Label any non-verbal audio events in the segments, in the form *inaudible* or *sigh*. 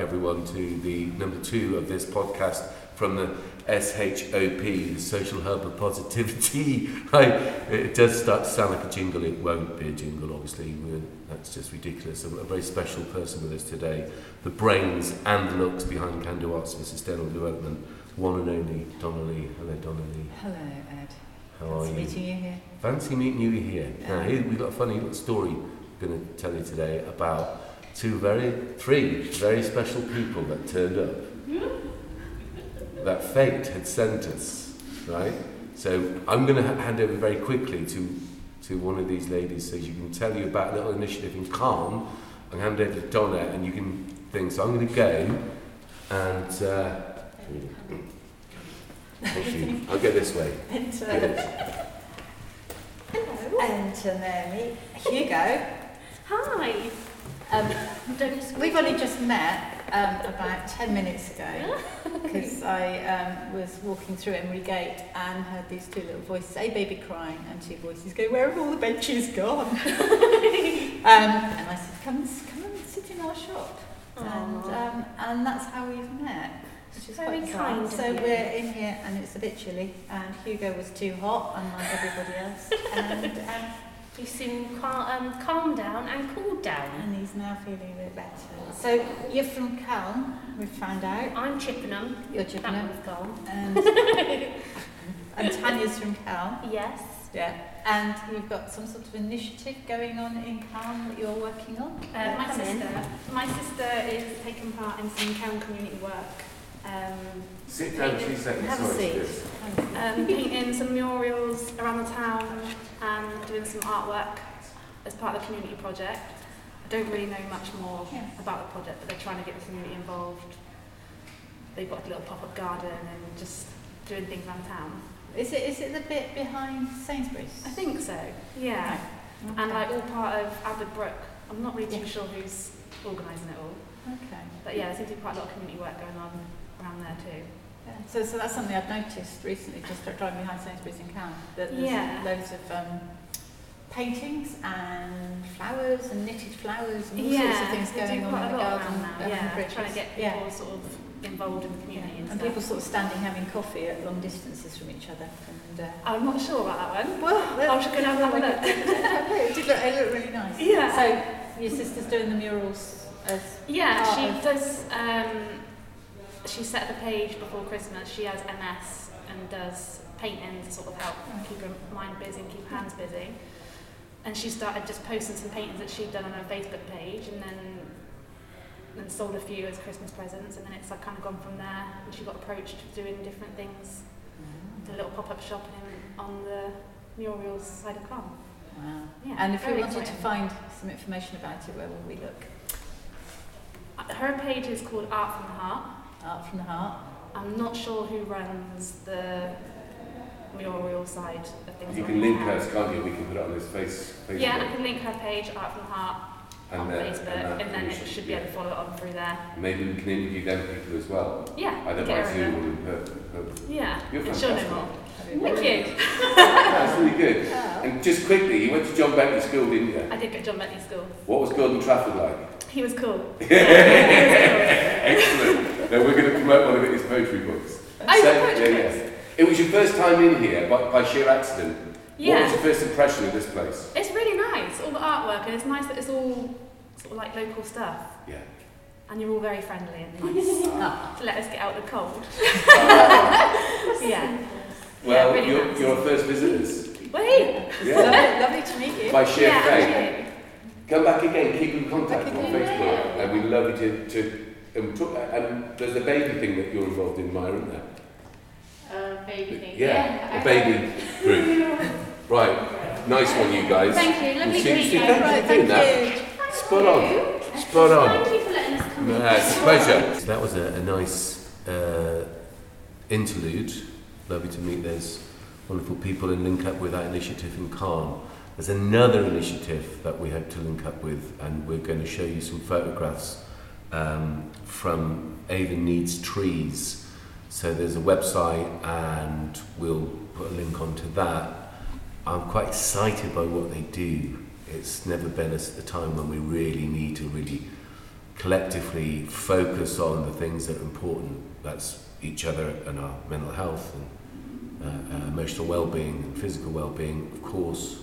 everyone, to the number two of this podcast from the SHOP, the Social Hub of Positivity. *laughs* I, it does start to sound like a jingle. It won't be a jingle, obviously. We're, that's just ridiculous. A, a very special person with us today. The brains and the looks behind Can Do Arts for Sustainable Development. One and only Donna Lee. Hello, Donna Lee. Hello, Ed. How are Nice you? meeting you here. Fancy meeting you here. Now, here we've got a funny little story I'm going to tell you today about two very, three very special people that turned up. that fate had sent us, right? So I'm going to hand over very quickly to, to one of these ladies so she can tell you about a little initiative in Calne. I'm going to hand over to Donna and you can think. So I'm going to go and. Uh, thank you. I'll go this way. Enter, Good. enter Naomi. Hugo. Hi. Um, we've only just met um, about 10 minutes ago *laughs* because I um, was walking through Emery Gate and heard these two little voices, a baby crying and two voices go, where have all the benches gone? *laughs* um, and I said, come, and come and sit in our shop. And, um, and that's how we've met. Which is Very quite kind So you. we're in here and it's a bit chilly and Hugo was too hot unlike everybody else *laughs* and, um, he soon cal um, calmed down and cooled down. And he's now feeling a bit better. So you're from Calm, we've found out. I'm Chippenham. You're Chippenham. That one's gone. And, *laughs* and Tanya's from Calm. Yes. Yeah. And you've got some sort of initiative going on in Calm that you're working on? Uh, my sister. In. My sister is taking part in some Calm community work um, Sit down two seconds. Have a seat. Chris. um, painting some murals around the town and doing some artwork as part of the community project. I don't really know much more Yeah. about the project, but they're trying to get the community involved. They've got a little pop-up garden and just doing things around town. Is it is it the bit behind Sainsbury's? I think so, yeah. Right. And Okay. like all part of Abberd Brook. I'm not really too Yeah. sure who's organising it all. Okay. But yeah, there seems to be quite a lot of community work going on around there too. Yeah. So, so that's something I've noticed recently, just driving behind Sainsbury's in Calne, that there's Yeah. loads of um, paintings and flowers and knitted flowers and all yeah, sorts of things going on quite in a the lot garden. around now. Yeah, bridges. trying to get people Yeah. sort of involved in the community and, And stuff. people sort of standing having coffee at long distances from each other. And, uh, I'm not sure about that one. well, I was just going to have a look. it did look, it looked really nice. Yeah. So your sister's doing the murals as Yeah, she of- does. Um, she set up a page before Christmas. She has MS and does painting to sort of help keep her mind busy and keep her hands busy. And she started just posting some paintings that she'd done on her Facebook page, and then and sold a few as Christmas presents. And then it's like kind of gone from there. And she got approached doing different things. The little pop-up shop in, on the murals side of Crom. Wow. Yeah, and if we wanted to find some information about it, where will we look? Uh, Her page is called Art from the Heart. Art from the heart. I'm not sure who runs the mural side of things. You can link there. us, can't you? We can put it on this face, Facebook. Yeah, I can link her page, Art from the Heart, on then- Facebook, that- and then it should be able to follow it on through there. Maybe we can interview them people as well. Yeah, Either get by her Zoom in or in per- per- Yeah, You're and she'll fantastic. more. Thank you. That's really good. *laughs* Oh. And just quickly, you went to John Bentley School, didn't you? I did go to John Bentley School. What was Gordon Trafford like? He was cool. *laughs* Excellent. Now we're going to promote one of his poetry books. Oh, you So- got poetry yeah, yeah. It was your first time in here by, by sheer accident. Yeah. What was your first impression of this place? it's really nice, all the artwork, and it's nice that it's all sort of like local stuff, Yeah. and you're all very friendly and nice *laughs* Ah. to let us get out of the cold. Uh, *laughs* Yeah. well, really you're, nice. you're our first visitors. Wait! Yeah. lovely, lovely to meet you. By sheer Yeah, fate. Come back again, keep in contact on. Facebook, and we'd love you to. to um, talk, and there's a baby thing that you're involved in, Maya, isn't there? Uh, baby thing. Yeah, a baby group. *laughs* Right, nice one, you guys. Thank you. Lovely You to see- meet see, you. thank Right, you for doing thank that. you. Spot on. Spot on. Thank you for letting us come. No, it's a pleasure. So that was a, a nice uh, interlude. Lovely to meet those wonderful people and link up with that initiative in Calne. There's another initiative that we hope to link up with, and we're going to show you some photographs um, from Avon Needs Trees. So there's a website, and we'll put a link onto that. I'm quite excited by what they do. It's never been a, time when we really need to really collectively focus on the things that are important. That's each other and our mental health and uh, uh, emotional well-being and physical well-being. Of course,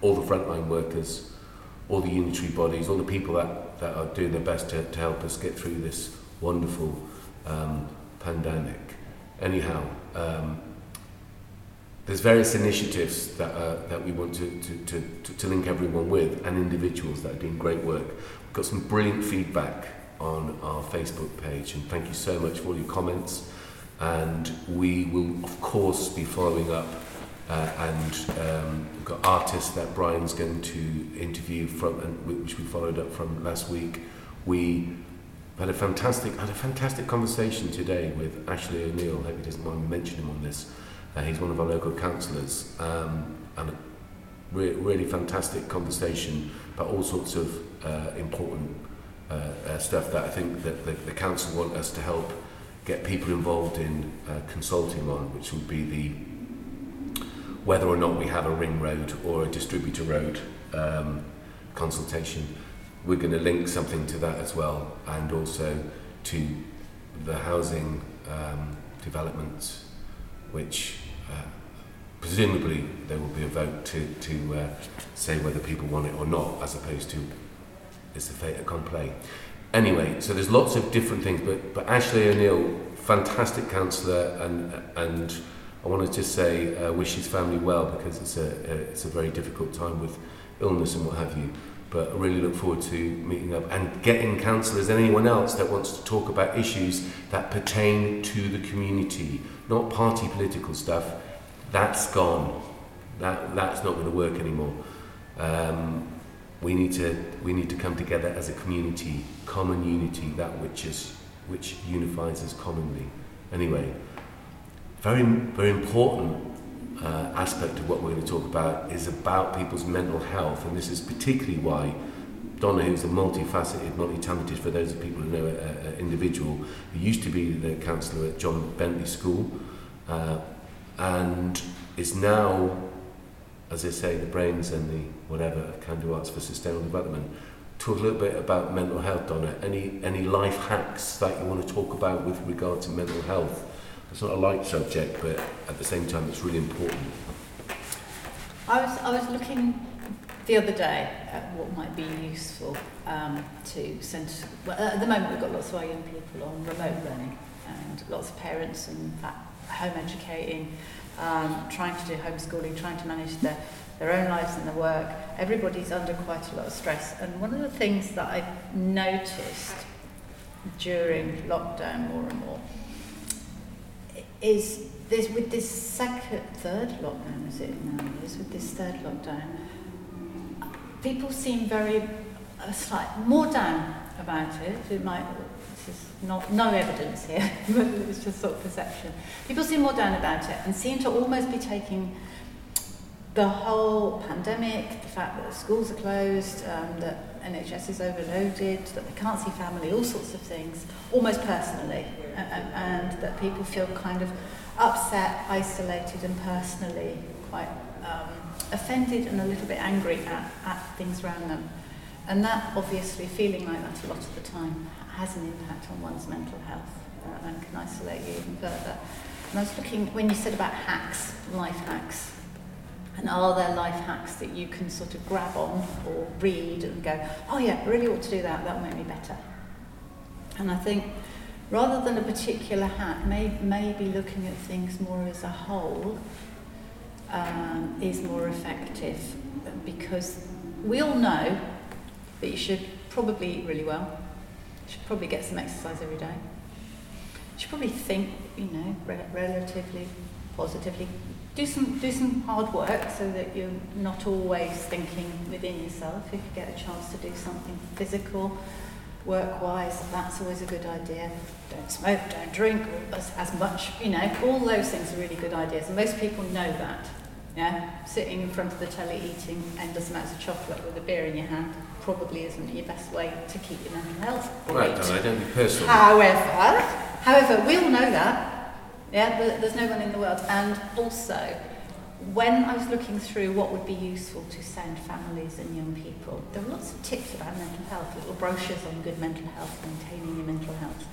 all the frontline workers, all the unitary bodies, all the people that, that are doing their best to, to help us get through this wonderful um, pandemic. Anyhow, um, there's various initiatives that, uh, that we want to, to, to, to, link everyone with and individuals that are doing great work. We've got some brilliant feedback on our Facebook page and thank you so much for all your comments and we will of course be following up and um, we've got artists that Brian's going to interview from and which we followed up from last week. We had a fantastic had a fantastic conversation today with Ashley O'Neill. I hope he doesn't mind me mentioning him on this. Uh, he's one of our local councillors um, and a re- really fantastic conversation about all sorts of uh, important uh, uh, stuff that I think that the, the council want us to help get people involved in uh, consulting on, which would be the whether or not we have a ring road or a distributor road um, consultation. We're going to link something to that as well, and also to the housing um, developments, which uh, presumably there will be a vote to, to uh, say whether people want it or not, as opposed to it's a fait accompli. Anyway, so there's lots of different things, but, but Ashley O'Neill, fantastic councillor and, and I want to just say uh, wish his family well because it's a, a it's a very difficult time with illness and what have you. But I really look forward to meeting up and getting counsellors and anyone else that wants to talk about issues that pertain to the community, not party political stuff. That's gone. That that's not going to work anymore. Um, we need to we need to come together as a community, common unity, that which is which unifies us commonly. Anyway very, very important uh, aspect of what we're going to talk about is about people's mental health, and this is particularly why Donahue's a multifaceted, multi-talented, for those of people who know an individual, who used to be the counsellor at John Bentley School, uh, and is now, as I say, the brains and the whatever of Candu Arts for Sustainable Development. Talk a little bit about mental health, Donna. Any, any life hacks that you want to talk about with regard to mental health? It's not a light subject, but at the same time, it's really important. I was, I was looking the other day at what might be useful um, to send. Well, at the moment, we've got lots of our young people on remote learning, and lots of parents and home educating, um, trying to do homeschooling, trying to manage their, their own lives and their work. Everybody's under quite a lot of stress. And one of the things that I've noticed during lockdown more and more is this with this second, third lockdown, is it now? Is with this third lockdown, people seem very uh, slight, more down about it. It might this is not no evidence here, *laughs* but it's just sort of perception. People seem more down about it and seem to almost be taking the whole pandemic, the fact that schools are closed, um, that NHS is overloaded, that they can't see family, all sorts of things, almost personally, and, and that people feel kind of upset, isolated, and personally quite um, offended and a little bit angry at, at things around them. And that, obviously, feeling like that a lot of the time has an impact on one's mental health uh, and can isolate you even further. And I was looking, when you said about hacks, life hacks, and are there life hacks that you can sort of grab on or read and go, oh yeah, I really ought to do that, that'll make me better. And I think rather than a particular hack, may, maybe looking at things more as a whole um, is more effective because we all know that you should probably eat really well, you should probably get some exercise every day, you should probably think, you know, re- relatively positively, do some do some hard work so that you're not always thinking within yourself. If you get a chance to do something physical, work-wise, that's always a good idea. Don't smoke, don't drink as, as much. You know, all those things are really good ideas, and most people know that. Yeah, sitting in front of the telly eating endless amounts of chocolate with a beer in your hand probably isn't your best way to keep your mental health. Right, Donna, don't be personal. However, however, we all know that. Yeah, there- there's no one in the world. And also, when I was looking through what would be useful to send families and young people, there were lots of tips about mental health, little brochures on good mental health, maintaining your mental health.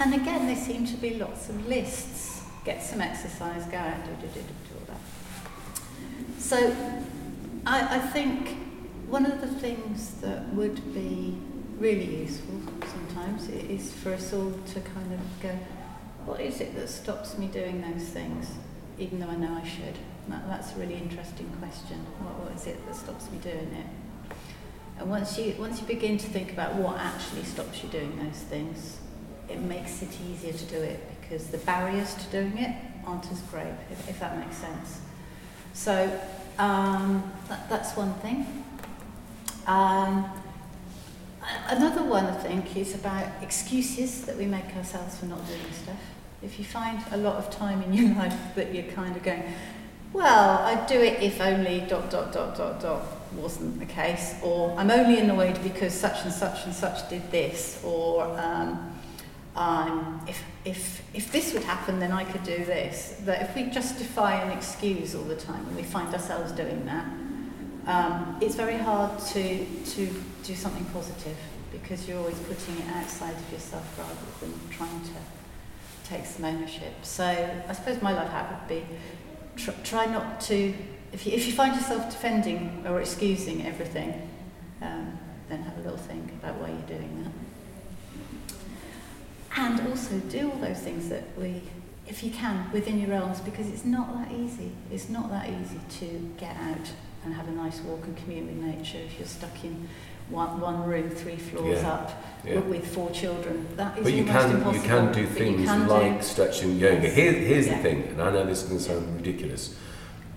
And again, there seem to be lots of lists. Get some exercise, go out, do, do, do, do, do all that. So I, I think one of the things that would be really useful sometimes is for us all to kind of go, what is it that stops me doing those things, even though I know I should? That, that's a really interesting question. What, what is it that stops me doing it? And once you, once you begin to think about what actually stops you doing those things, it makes it easier to do it because the barriers to doing it aren't as great, if, if that makes sense. So um, that, that's one thing. Um, another one, I think, is about excuses that we make ourselves for not doing stuff. If you find a lot of time in your *laughs* life that you're kind of going, well, I'd do it if only dot, dot, dot, dot, dot wasn't the case, or I'm only annoyed because such and such and such did this, or um, um, if, if, if this would happen, then I could do this. That if we justify an excuse all the time and we find ourselves doing that, um, it's very hard to, to do something positive because you're always putting it outside of yourself rather than trying to take some ownership. So I suppose my life hack would be tr- try not to, if you, if you find yourself defending or excusing everything, um, then have a little think about why you're doing that. And also do all those things that we, if you can, within your realms, because it's not that easy. It's not that easy to get out and have a nice walk and commune with nature if you're stuck in one, one room, three floors Yeah. up, Yeah. with four children. That is But you can impossible. you can do things can do- like stretching yoga. Yes. Here, here's Yeah. the thing, and I know this is going to sound ridiculous,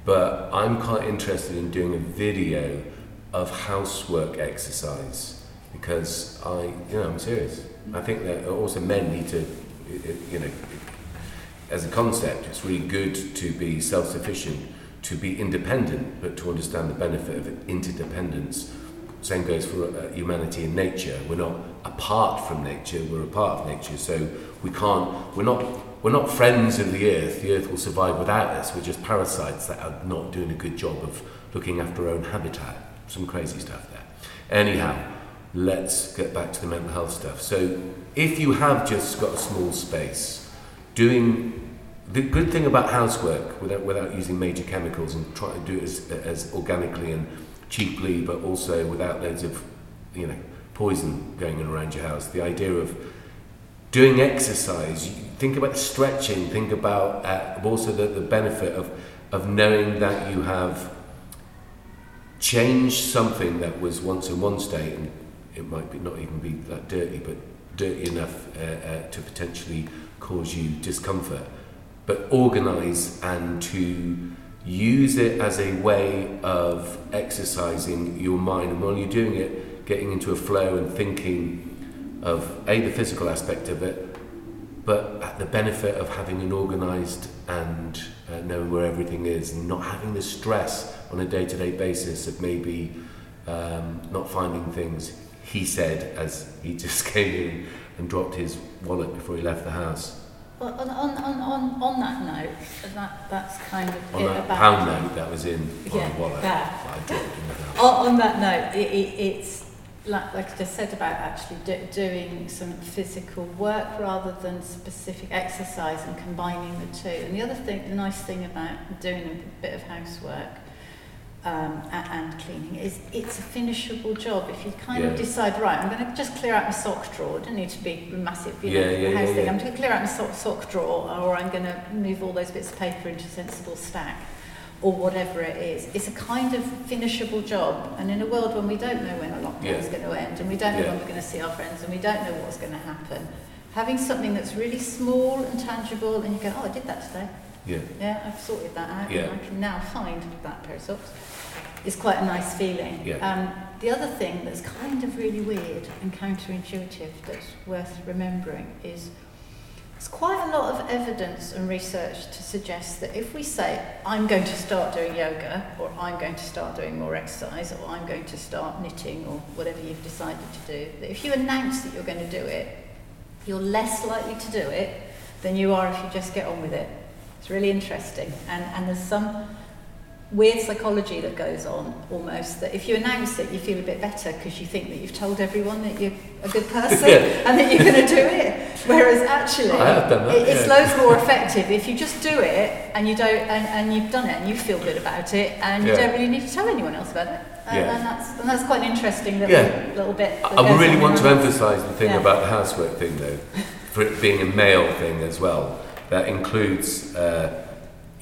but I'm quite interested in doing a video of housework exercise because I, you know, I'm serious. I mm. think that also men need to, you know, as a concept, it's really good to be self-sufficient, to be independent, but to understand the benefit of interdependence. Same goes for uh, humanity and nature. We're not apart from nature; we're a part of nature. So we can't. We're not. We're not friends of the earth. The earth will survive without us. We're just parasites that are not doing a good job of looking after our own habitat. Some crazy stuff there. Anyhow, let's get back to the mental health stuff. So, if you have just got a small space, doing the good thing about housework, without without using major chemicals and trying to do it as, as organically and cheaply, but also without loads of, you know, poison going around your house. The idea of doing exercise, think about stretching, think about uh, also the, the benefit of, of knowing that you have changed something that was once in one state, and it might be not even be that dirty, but dirty enough uh, uh, to potentially cause you discomfort. But organise and to use it as a way of exercising your mind, and while you're doing it, getting into a flow and thinking of a the physical aspect of it, but at the benefit of having an organised and uh, knowing where everything is, and not having the stress on a day-to-day basis of maybe um, not finding things. He said as he *laughs* just came in and dropped his wallet before he left the house. Well, on, on, on, on, that note, that, that's kind of On it that about pound note that was in on Yeah, wallet, that. I dropped in the house. On, on that note, it, it, it's like, like I just said about actually do, doing some physical work rather than specific exercise and combining the two. And the other thing, the nice thing about doing a bit of housework um, and cleaning is it's a finishable job. If you kind Yeah. of decide, right, I'm going to just clear out my sock drawer. It doesn't need to be massive, you know, Yeah, yeah, house yeah, thing. yeah. I'm going to clear out my sock, sock drawer, or I'm going to move all those bits of paper into a sensible stack or whatever it is. It's a kind of finishable job. And in a world when we don't know when a lockdown is going to end and we don't know when we're going to see our friends and we don't know what's going to happen, having something that's really small and tangible and you go, oh, I did that today. Yeah, Yeah, I've sorted that out Yeah. and I can now find that pair of socks. It's quite a nice feeling. Yeah. Um, the other thing that's kind of really weird and counterintuitive that's worth remembering is there's quite a lot of evidence and research to suggest that if we say, I'm going to start doing yoga, or I'm going to start doing more exercise, or I'm going to start knitting, or whatever you've decided to do, that if you announce that you're going to do it, you're less likely to do it than you are if you just get on with it. It's really interesting. And, and there's some weird psychology that goes on almost that if you announce it you feel a bit better because you think that you've told everyone that you're a good person *laughs* Yeah. *laughs* and that you're going to do it whereas actually I that, it, it's yeah. loads *laughs* more effective if you just do it and you don't and, and you've done it and you feel good about it and you don't really need to tell anyone else about it and, Yeah. and that's and that's quite an interesting little, Yeah. little bit I, really want to emphasise the thing Yeah. about the housework thing, though, for it being a male thing as well. That includes uh,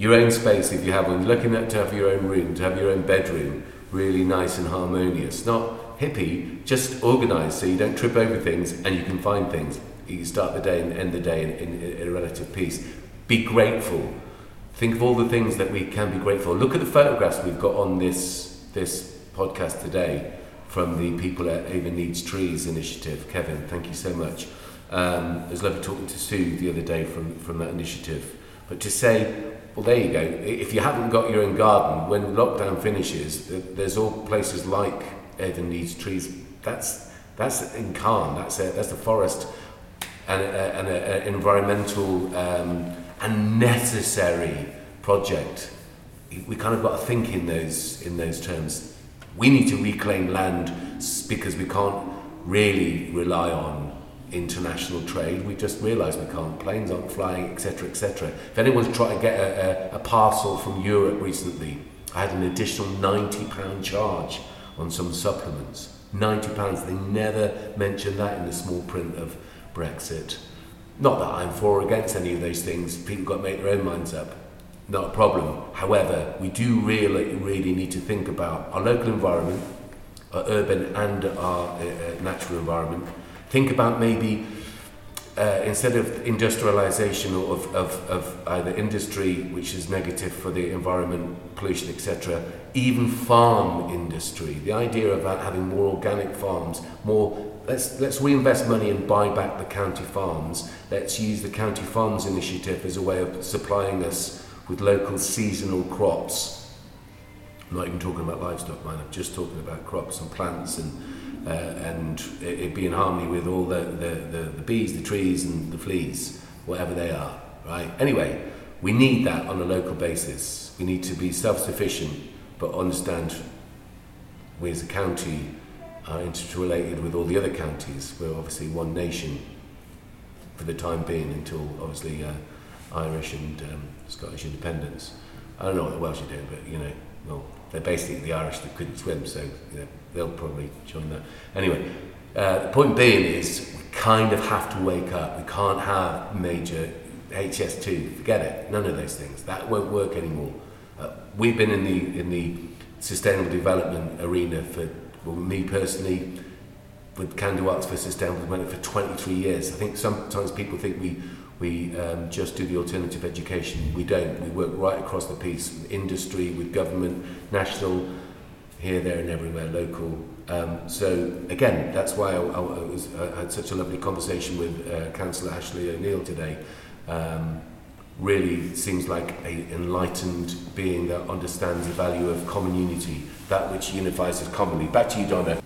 your own space if you have one. Looking at to have your own room, to have your own bedroom, really nice and harmonious. Not hippie, just organised so you don't trip over things and you can find things. You can start the day and end the day in, in, in a relative peace. Be grateful. Think of all the things that we can be grateful. Look at the photographs we've got on this this podcast today from the people at Avon Needs Trees initiative. Kevin, thank you so much. Um, it was lovely talking to Sue the other day from, from that initiative. But to say, well, there you go. If you haven't got your own garden, when lockdown finishes, there's all places like Avon Needs Trees. That's that's in Cairn. That's a, that's the forest and, a, an environmental um, and necessary project. We kind of got to think in those in those terms. We need to reclaim land because we can't really rely on international trade. We just realised we can't. Planes aren't flying, etc., etc. If anyone's trying to get a, a, a parcel from Europe recently, I had an additional ninety pound charge on some supplements. Ninety pounds. They never mentioned that in the small print of Brexit. Not that I'm for or against any of those things. People got to make their own minds up. Not a problem. However, we do really, really need to think about our local environment, our urban and our uh, uh, natural environment. Think about maybe uh, instead of industrialization or of, of, of either industry, which is negative for the environment, pollution, etc., even farm industry. The idea about having more organic farms, more let's let's reinvest money and buy back the county farms. Let's use the county farms initiative as a way of supplying us with local seasonal crops. I'm not even talking about livestock, mind. I'm just talking about crops and plants and uh, and it, it be in harmony with all the, the, the, the bees, the trees, and the fleas, whatever they are, right? Anyway, we need that on a local basis. We need to be self-sufficient, but understand we as a county are interrelated with all the other counties. We're obviously one nation for the time being until obviously uh, Irish and um, Scottish independence. I don't know what the Welsh are doing, but you know, well, they're basically the Irish that couldn't swim, so you know, they'll probably join that. Anyway, uh, the point being is we kind of have to wake up. We can't have major HS2. Forget it. None of those things. That won't work anymore. Uh, we've been in the in the sustainable development arena for well, me personally with Can Do Arts for Sustainable Development for 23 years. I think sometimes people think we we um, just do the alternative education. We don't. We work right across the piece, with industry, with government, national, here, there, and everywhere, local. Um, so again, that's why I, I, was I had such a lovely conversation with uh, Councillor Ashley O'Neill today. Um, really seems like an enlightened being that understands the value of common unity, that which unifies us commonly. Back to you, Donna.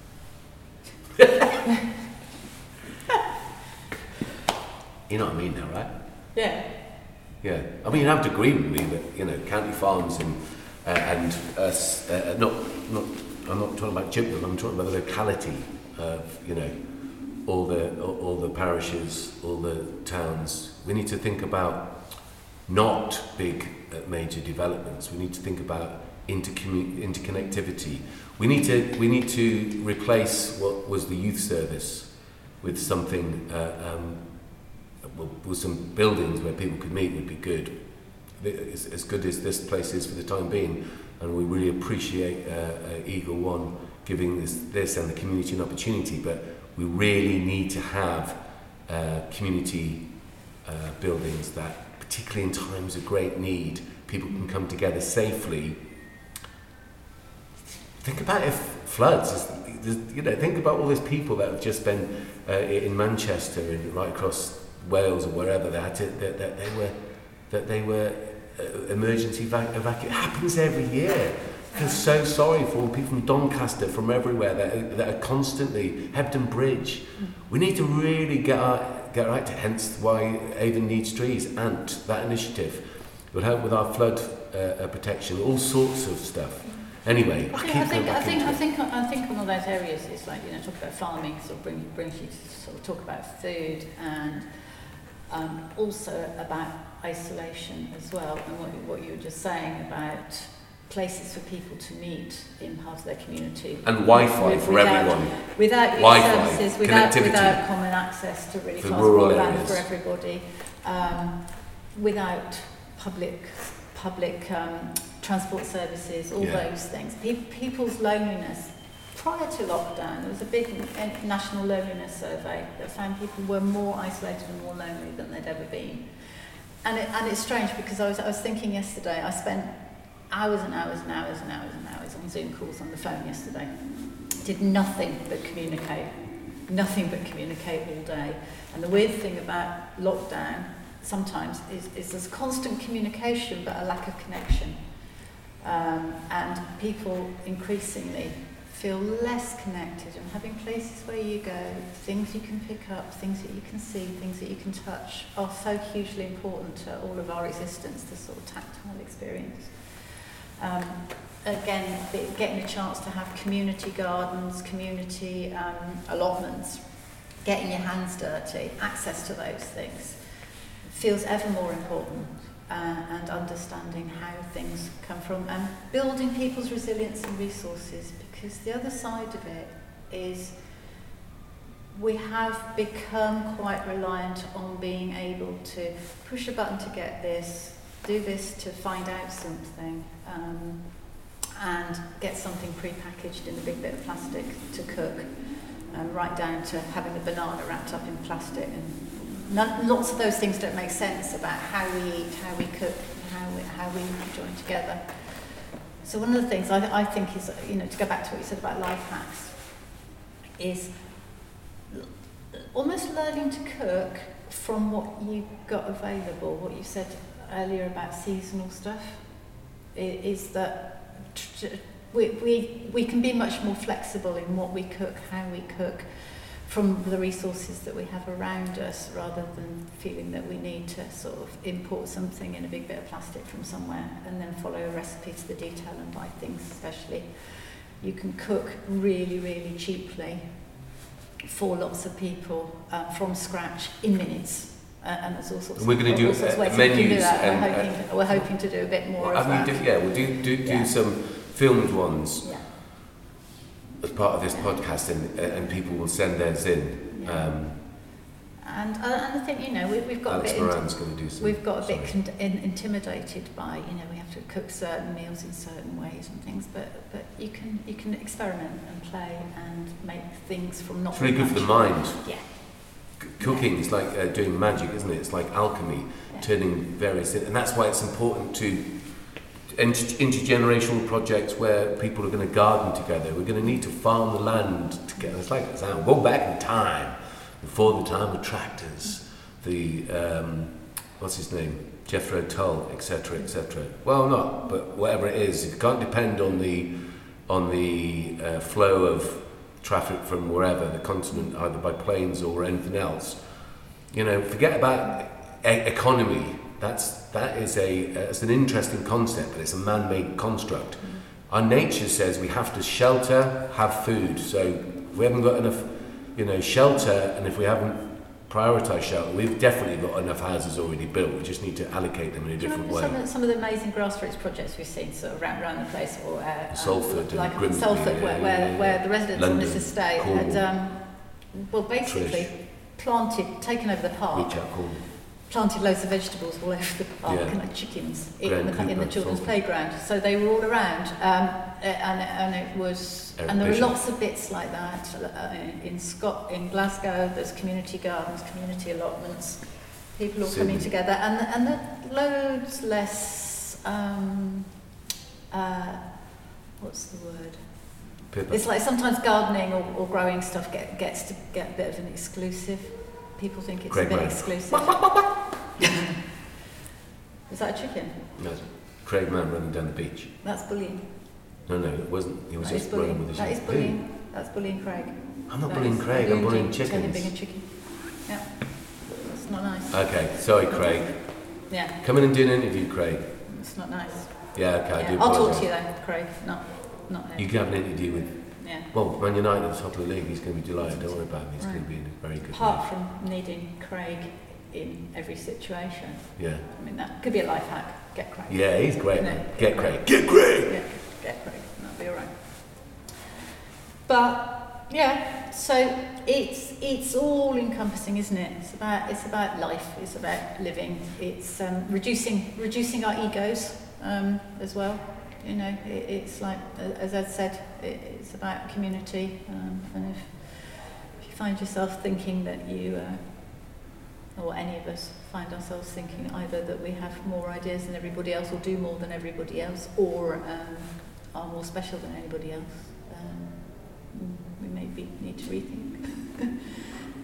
*laughs* You know what I mean now, right? Yeah. Yeah. I mean, you have to agree with me that, you know, county farms and, uh, and us, uh, not, not, I'm not talking about Chippenham, I'm talking about the locality of, you know, all the, all the parishes, all the towns. We need to think about not big uh, major developments. We need to think about intercommu- interconnectivity. We need to we need to replace what was the youth service with something uh, um, with, with some buildings where people could meet would be good. It's as good as this place is for the time being, and we really appreciate uh, uh, Eagle One giving this, this and the community an opportunity. But we really need to have uh, community uh, buildings that, particularly in times of great need, people can come together safely. Think about if floods, is you know, think about all these people that have just been uh, in Manchester and right across Wales or wherever they had to, that, that they were that they were uh, emergency evac- evacuated. It happens every year. I feel so sorry for all people from Doncaster, from everywhere that, are- that are constantly Hebden Bridge. We need to really get our, get right to. Hence why Avon needs trees. and that initiative will help with our flood uh, uh, protection, all sorts of stuff. Anyway, I I think, I think, I think, I think, I think one of those areas is like, you know, talk about farming, sort of bring, brings you to sort of talk about food and um, also about isolation as well and what, you- what you were just saying about places for people to meet in part of their community. And Wi-Fi With- for without- everyone. Without Wi-Fi, services, without, connectivity. without common access to really fast broadband for everybody, um, without public public um, transport services, all Yeah. those things. Pe- people's loneliness. Prior to lockdown, there was a big national loneliness survey that found people were more isolated and more lonely than they'd ever been. And, it, and it's strange because I was, I was thinking yesterday, I spent hours and hours and hours and hours and hours on Zoom calls on the phone yesterday. Did nothing but communicate, nothing but communicate all day. And the weird thing about lockdown sometimes is, is there's constant communication but a lack of connection. Um, and people increasingly feel less connected and having places where you go, things you can pick up, things that you can see, things that you can touch are so hugely important to all of our existence, the sort of tactile experience. Um, again, getting a chance to have community gardens, community um, allotments, getting your hands dirty, access to those things feels ever more important uh, and understanding how things come from and building people's resilience and resources because the other side of it is we have become quite reliant on being able to push a button to get this, do this to find out something, um, and get something pre-packaged in a big bit of plastic to cook, um, right down to having a banana wrapped up in plastic. And none, lots of those things don't make sense about how we eat, how we cook, how we, how we join together. So one of the things I, I think is, you know, to go back to what you said about life hacks, is almost learning to cook from what you got available. What you said earlier about seasonal stuff is that we, we, we can be much more flexible in what we cook, how we cook, from the resources that we have around us rather than feeling that we need to sort of import something in a big bit of plastic from somewhere and then follow a recipe to the detail and buy things especially. You can cook really, really cheaply for lots of people uh, from scratch in minutes. Uh, and there's all sorts And we're do, all uh, ways we can do menus and, we're, hoping to, we're hoping to do a bit more Well, of that. diff- yeah, we'll do, do, do Yeah. some filmed ones yeah. As part of this podcast and, and people will send theirs in. Yeah. Um, And, uh, and I think, you know, we, we've got Alex a bit... Moran's going to do some. We've got a bit con- in, intimidated by, you know, we have to cook certain meals in certain ways and things, but, but you can you can experiment and play and make things from not It's really good for the mind. Yeah. C- Cooking is like uh, doing magic, isn't it? It's like alchemy, Yeah. turning various, and that's why it's important to inter- intergenerational projects where people are going to garden together. We're going to need to farm the land together. It's like it's go back in time, before the time of tractors, the um, what's his name, Jethro Tull, etc., etc. Well, not, but whatever it is, it can't depend on the on the uh, flow of traffic from wherever the continent, either by planes or anything else. You know, forget about e- economy. That's that is a it's an interesting concept, but it's a man-made construct. Our nature says we have to shelter, have food. So we haven't got enough, you know, shelter, and if we haven't prioritised shelter, we've definitely got enough houses already built. We just need to allocate them in a Do different way. some of, some of the amazing grassroots projects we've seen sort of around, around the place, or uh, um, Salford and like Grimsby, Salford, yeah, where, where, yeah. where the residents on London, this estate had, um, well, basically Trish. planted, taken over the park, Reach out, call. Planted loads of vegetables all over the park Yeah. and like chickens in the, in the children's playground. So they were all around, um, and, and it was, and there were lots of bits like that uh, in, in Scot, in Glasgow. There's community gardens, community allotments, people all coming together, and and loads less. Um, uh, what's the word? Pippa. It's like sometimes gardening or, or growing stuff get, gets to get a bit of an exclusive. People think it's Craig a bit exclusive. *laughs* *laughs* Is that a chicken? No, Craig Mann running down the beach. That's bullying. No, no, it wasn't. He was That is just running bullying. with his That is bullying. That's bullying Craig. I'm not That bullying is Craig, I'm bullying Telling him chickens. being a chicken. Yeah. That's not nice. Okay, sorry, Craig. Yeah, Come in and do an interview, Craig. it's not nice. Yeah, okay, I Yeah, do I'll talk apologise. to you then, Craig. Not, not him. You can have an interview with, yeah. well, Man United at the top of the league. He's going to be delighted. Don't worry about him. He's Right. going to be in a very good Apart mood. from needing Craig in every situation. Yeah. I mean, that could be a life hack. Get Craig. Yeah, he's great. No, man. get Get Craig. Get Craig! Yeah, get Craig. That'll be all right. But yeah, so it's it's all encompassing, isn't it? It's about it's about life. It's about living. It's um, reducing reducing our egos um, as well. You know, it, it's like as I said, it, it's about community. Um, and if, if you find yourself thinking that you uh, or any of us find ourselves thinking either that we have more ideas than everybody else or do more than everybody else or um, are more special than anybody else, um, we maybe need to rethink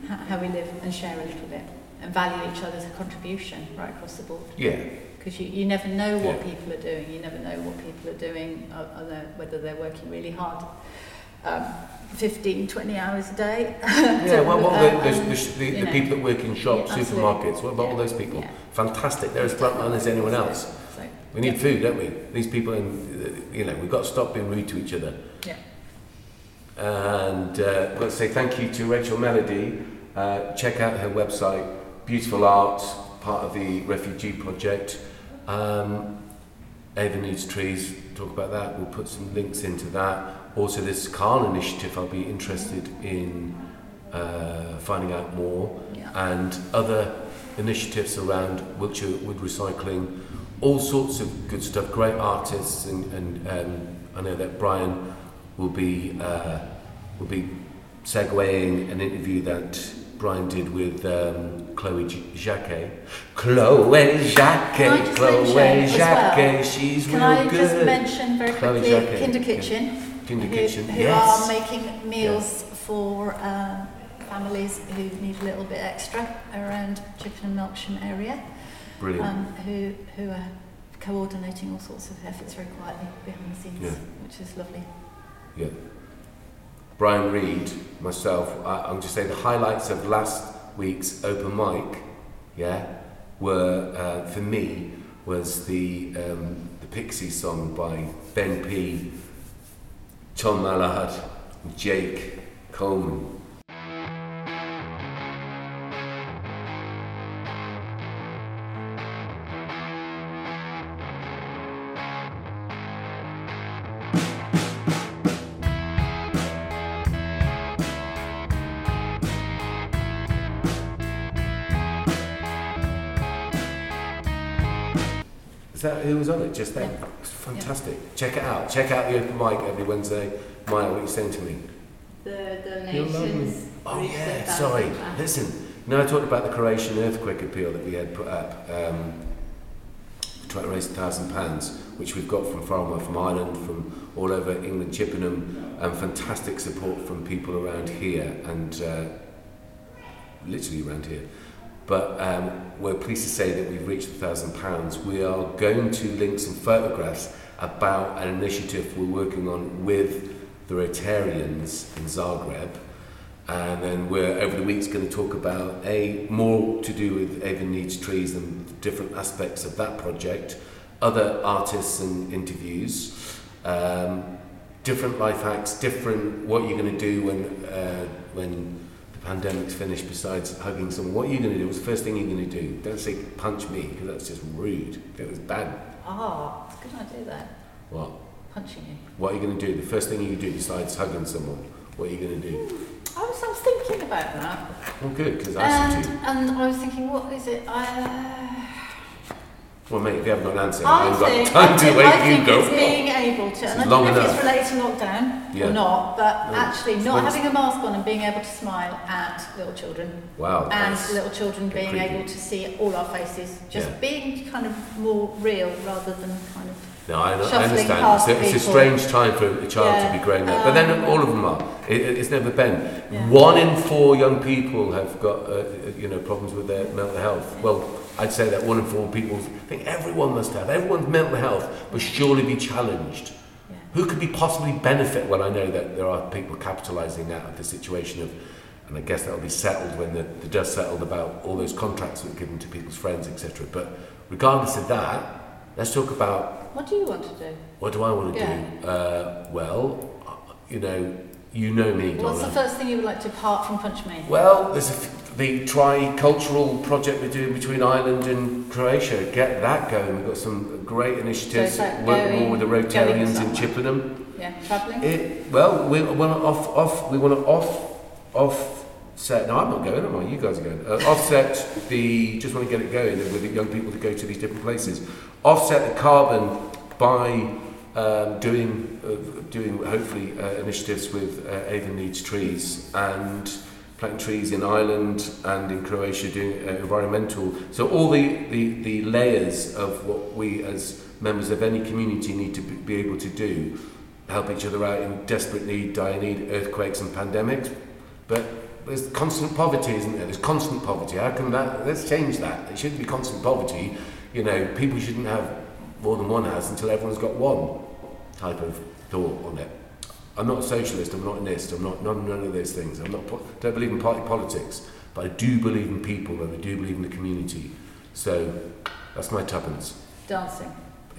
*laughs* how, we live and share a little bit and value each other's contribution right across the board. Yeah. Because you, you never know what Yeah. people are doing. You never know what people are doing, whether they're working really hard. Um, 15, 20 hours a day. *laughs* Yeah, well, what Um, the, the, um, the, the, know. people that work in shops, Yeah, supermarkets, what about all those people? yeah. Fantastic. They're as frontline as anyone else. So, We need Yeah. food, don't we? These people, in, you know, we've got to stop being rude to each other. Yeah. And uh, let's say thank you to Rachel Melody. Uh, check out her website, beautiful art, part of the refugee project. Um, Avon Needs Trees, talk about that. We'll put some links into that. Also, this Calne initiative, I'll be interested in uh, finding out more yeah. and other initiatives around Wiltshire wood recycling, all sorts of good stuff, great artists, and, and um, I know that Brian will be uh, will be segueing an interview that Brian did with um, Chloe J- Jacquet. Chloe Jacquet, Can I Chloe Jacquet, well, she's Can real I good. just mention very Chloe quickly Jacquet, Kinder. Kitchen, Kinder who, Kitchen, who yes. are making meals for uh, families who need a little bit extra around Chippenham Melksham area, Brilliant. um, who who are coordinating all sorts of efforts very quietly behind the scenes, Yeah. which is lovely. Yeah. Brian Reed, myself, I, I'm just saying the highlights of last week's open mic, yeah, were uh, for me was the um, the Pixie song by Ben P, Tom Mallard, and Jake Coleman. Is that who was on it just then? It's fantastic. Check it out. Check out the open mic every Wednesday. Maya, what are you saying to me? The donations. Oh yeah, sorry. thousand. Listen, now I talked about the Croatian earthquake appeal that we had put up, um, trying to raise a thousand pounds, which we've got from far away from Ireland, from all over England, Chippenham, and fantastic support from people around here and uh, literally around here. But um, we're pleased to say that we've reached a thousand pounds. We are going to link some photographs about an initiative we're working on with the Rotarians in Zagreb. And then we're over the week's going to talk about a more to do with Avon Needs Trees and different aspects of that project, other artists and interviews, um, different life hacks, different what you're going to do when uh, when the pandemic's finished. Besides hugging someone, what are you going to do? What's the first thing you're going to do? Don't say punch me because that's just rude. That was bad. Ah, it's a good idea that What? punching you. What are you going to do? The first thing you do besides hugging someone, what are you going to do? I was, I was thinking about that. Well, good because I And, and I was thinking, what is it? Uh, Well, mate, if you haven't got an answer, I I haven't got think, time I to wait. You think go. it's being able to, and I don't long know if enough. it's related to lockdown Yeah. or not, but No. actually not having a mask on and being able to smile at little children Wow. and little children being creepy. able to see all our faces, just Yeah. being kind of more real rather than kind of No, I, I understand. It's a, it's a strange time for a child Yeah. to be growing up, but then Um, all of them are. It, it- it's never been. One in four young people have got, uh, you know, problems with their mental health. Well, I'd say that one in four people. Think everyone must have. Everyone's mental health must surely be challenged. yeah. Who could be possibly benefit? Well, I know that there are people capitalising out of the situation of, and I guess that will be settled when the, the dust settled about all those contracts that were given to people's friends, etc. But regardless of that, let's talk about What do you want to do? what do I want to Yeah. do. Uh, well, uh, you know, you know me, What's the first thing you would like to part from Punch Me? Well, there's a f- the tri-cultural project we're doing between Ireland and Croatia. Get that going. We've got some great initiatives. So like Work more with the Rotarians in. Chippenham. Yeah, travelling? It, well, we want to off, off, we want to off, offset. No, I'm not going. Am I? You guys are going. Uh, offset the. Just want to get it going with the young people to go to these different places. Offset the carbon by um, doing, uh, doing hopefully uh, initiatives with uh, Avon Needs Trees and planting trees in Ireland and in Croatia doing uh, environmental. So all the, the, the layers of what we as members of any community need to be, able to do help each other out in desperate need, dire need, earthquakes and pandemics. But there's constant poverty, isn't there? There's constant poverty. How can that? Let's change that. It shouldn't be constant poverty. You know, people shouldn't have more than one house until everyone's got one type of thought on it. I'm not a socialist. I'm not an ist. I'm not none, none of those things. I'm not. Don't believe in party politics. But I do believe in people and I do believe in the community. So that's my tuppence. Dancing.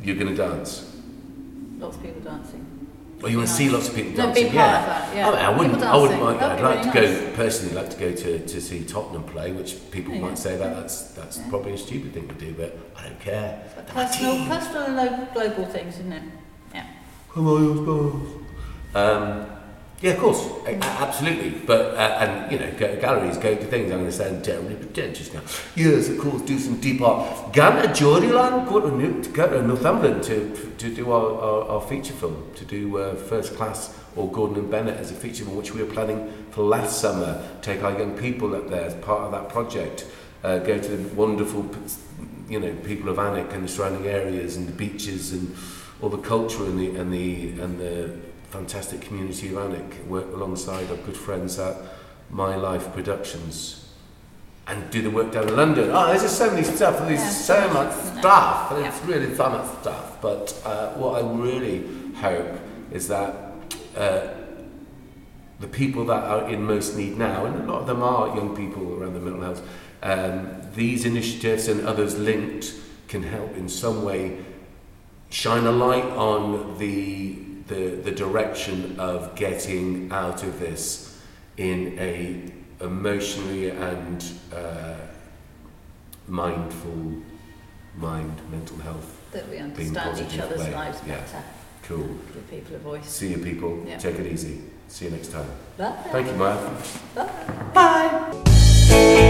You're going to dance. Lots of people dancing. Well, you want to see lots of people No, be dancing, part yeah. of that, yeah. Oh, I, mean, I wouldn't. I wouldn't mind. I'd like be to really go personally. Like to go to, to see Tottenham play, which people Yeah. might say that that's that's Yeah. probably a stupid thing to do, but I don't care. Personal, personal and lo- global things, isn't it? Yeah. Come on, Um, yeah, of course, mm. absolutely. But uh, and you know, go to galleries, go to things. I'm going to sound terribly pretentious now. Yes, of course, do some deep art. Gan to Geordieland, go to, New, go to Northumberland to to do our, our, our feature film, to do uh, First Class or Gordon and Bennett as a feature film, which we were planning for last summer. Take our young people up there as part of that project. Uh, go to the wonderful, you know, people of Alnwick and the surrounding areas and the beaches and all the culture and the and the and the fantastic community of Anik, work alongside our good friends at My Life Productions and do the work down in London. Oh, there's just so many stuff, there's yeah, so much yeah. stuff, and yeah. it's really so much stuff. But uh, what I really hope is that uh, the people that are in most need now, and a lot of them are young people around the mental health, um, these initiatives and others linked can help in some way shine a light on the the, the direction of getting out of this in a emotionally and uh, mindful mind, mental health. That we understand each other's way, lives yeah. better. Cool. Give people a voice. See you people. Yeah. Take it easy. See you next time. Bye. Thank you, Maya. Bye. Bye.